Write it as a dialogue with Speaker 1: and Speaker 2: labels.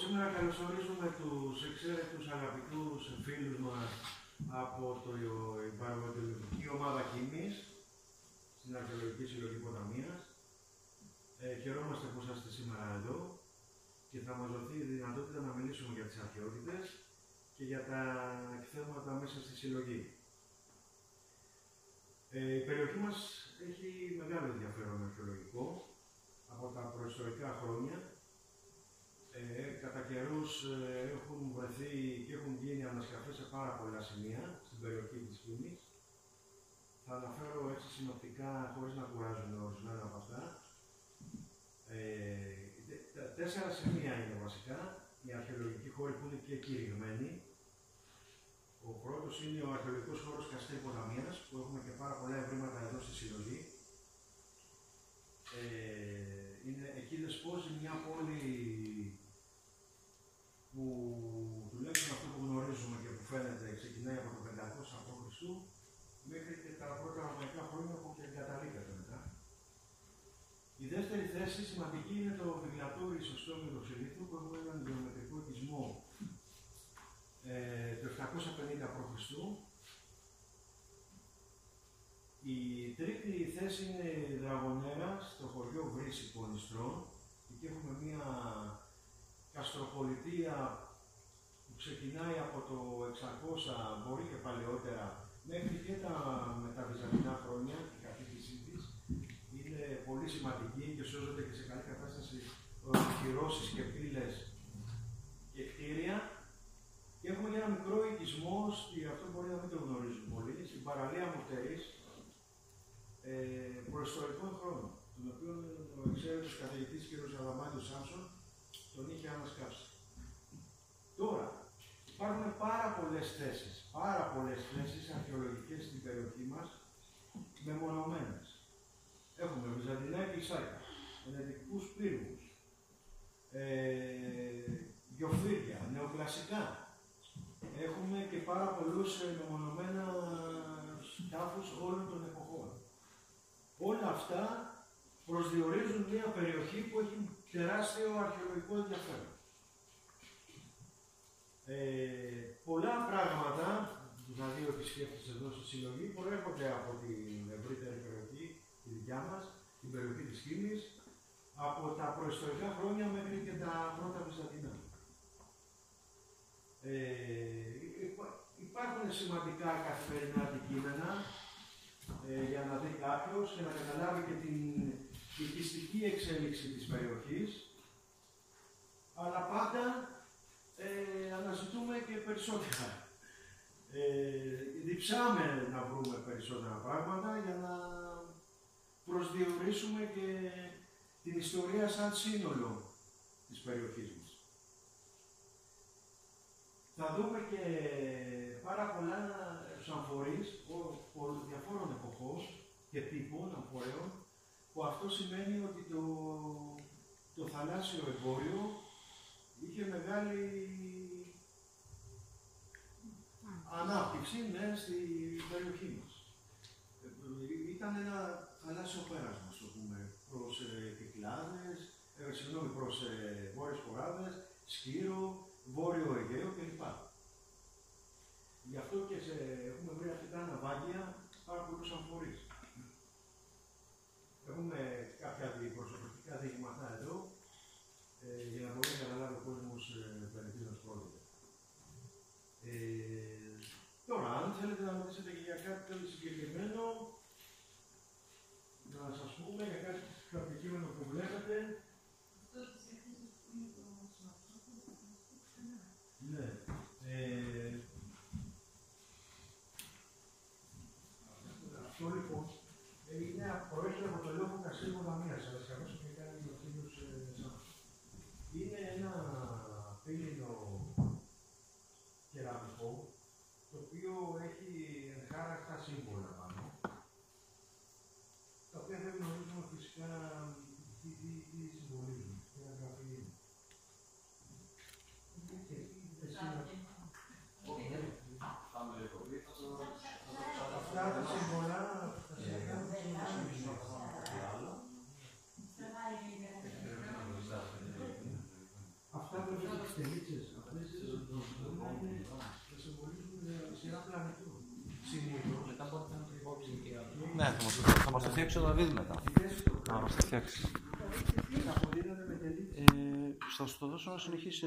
Speaker 1: σήμερα καλωσορίζουμε τους εξαίρετους αγαπητούς φίλους μας από το η ομάδα Κίνης στην Αρχαιολογική Συλλογή Ποταμίας. Ε, χαιρόμαστε που είσαστε σήμερα εδώ και θα μας δοθεί η δυνατότητα να μιλήσουμε για τις αρχαιότητες και για τα εκθέματα μέσα στη συλλογή. Ε, η περιοχή μας έχει μεγάλο ενδιαφέρον αρχαιολογικό από τα προϊστορικά χρόνια ε, κατά καιρούς ε, έχουν βρεθεί και έχουν γίνει ανασκαφές σε πάρα πολλά σημεία στην περιοχή της Κίνης. Θα αναφέρω έτσι συνοπτικά, χωρίς να κουράζουμε ορισμένα από αυτά. Ε, τέσσερα σημεία είναι βασικά, οι αρχαιολογικοί χώροι που είναι και κηρυγμένοι. Ο πρώτος είναι ο αρχαιολογικός χώρος Καστέλ Ποταμίας, που έχουμε και πάρα πολλά ευρήματα εδώ στη συλλογή. Ε, είναι, εκεί δεσπόζει μια πόλη που τουλάχιστον αυτό που γνωρίζουμε και που φαίνεται ξεκινάει από το 500 π.Χ. μέχρι και τα πρώτα ρωμαϊκά χρόνια που και εγκαταλείπεται μετά. Η δεύτερη θέση σημαντική είναι το βιγλατόρι σωστό Μηδοξελίθου που έχουμε έναν γεωμετρικό οικισμό ε, το 750 π.Χ. Η τρίτη θέση είναι η Δραγωνέρα στο χωριό Βρύση Πονιστρών. Εκεί έχουμε μία καστροπολιτεία που ξεκινάει από το 600, μπορεί και παλαιότερα, μέχρι και τα μεταβυζαντινά χρόνια, η καθήκησή της είναι πολύ σημαντική και σώζονται και σε καλή κατάσταση οχυρώσεις και πύλες και κτίρια. Και έχουμε και ένα μικρό οικισμό, αυτό μπορεί να μην το γνωρίζουν πολύ, στην παραλία Μουτερής, ε, προϊστορικών χρόνων, τον οποίο ο εξαίρετος καθηγητής κ. Αδαμάντιος Σάμσον τον είχε ανασκάψει. Τώρα, υπάρχουν πάρα πολλές θέσεις, πάρα πολλές θέσεις αρχαιολογικές στην περιοχή μας, μεμονωμένες. Έχουμε Βυζαντινά Σάικα, ενετικούς πύργους, ε, γιοφύρια, νεοκλασικά. Έχουμε και πάρα πολλούς ε, μεμονωμένα σκάφους όλων των εποχών. Όλα αυτά προσδιορίζουν μια περιοχή που έχει τεράστιο αρχαιολογικό ενδιαφέρον. Ε, πολλά πράγματα, δηλαδή ο επισκέπτες εδώ στη συλλογή, προέρχονται από την ευρύτερη περιοχή, τη δικιά μας, την περιοχή της Χίμης, από τα προϊστορικά χρόνια μέχρι και τα πρώτα Βυζαντινά. Ε, υπάρχουν σημαντικά καθημερινά αντικείμενα ε, για να δει κάποιος και να καταλάβει και την οικιστική εξέλιξη της περιοχής, αλλά πάντα ε, αναζητούμε και περισσότερα. Ε, διψάμε να βρούμε περισσότερα πράγματα για να προσδιορίσουμε και την ιστορία σαν σύνολο της περιοχής μας. Θα δούμε και πάρα πολλά αμφορείς διαφόρων εποχών και τύπων αμφορέων που αυτό σημαίνει ότι το, το θαλάσσιο εμπόριο είχε μεγάλη ανάπτυξη ναι, στην περιοχή μας. Ήταν ένα θαλάσσιο πέρασμα, το πούμε, προς ε, Κυκλάδες, ε, συγγνώμη, προς ε, βόρειες χωράδες, Σκύρο, Βόρειο Αιγαίο κλπ. Γι' αυτό και σε, έχουμε βρει αρκετά ναυάγια πάρα πολλούς αμφορείς. Έχουμε κάποια προσωπικά δείγματα εδώ, ε, για να μπορεί να καταλάβει ο κόσμος ε, περί τίνος πρόκειται. Ε, τώρα, αν θέλετε να ρωτήσετε και για κάτι τέλο συγκεκριμένο, να σα πούμε για κάτι κάποιο κείμενο που βλέπετε. Ναι. Ε, αυτό λοιπόν είναι, προέρχεται από το λόγο Κασίλου Δαμίας, αλλά σε και κάνει ο φίλος ε, Είναι ένα πύληνο κεραμικό, το οποίο έχει εγχάρακτα σύμβολα πάνω, τα οποία δεν γνωρίζουμε φυσικά τι, τι, τι συμβολίζουν, τι γραφή είναι. Αυτά τα σύμβολα Αυτά πρέπει να συνήθως
Speaker 2: Μετά μπορείτε να το υπόψη και άλλο.
Speaker 3: Ναι, θα μας, θα μας το φτιάξει ο Δαβίδ μετά.
Speaker 1: τη θέση του
Speaker 3: Θα μας το φτιάξει.
Speaker 1: θα αποδίδονται με τελείως
Speaker 3: Ε, θα σου το δώσω να συνεχίσει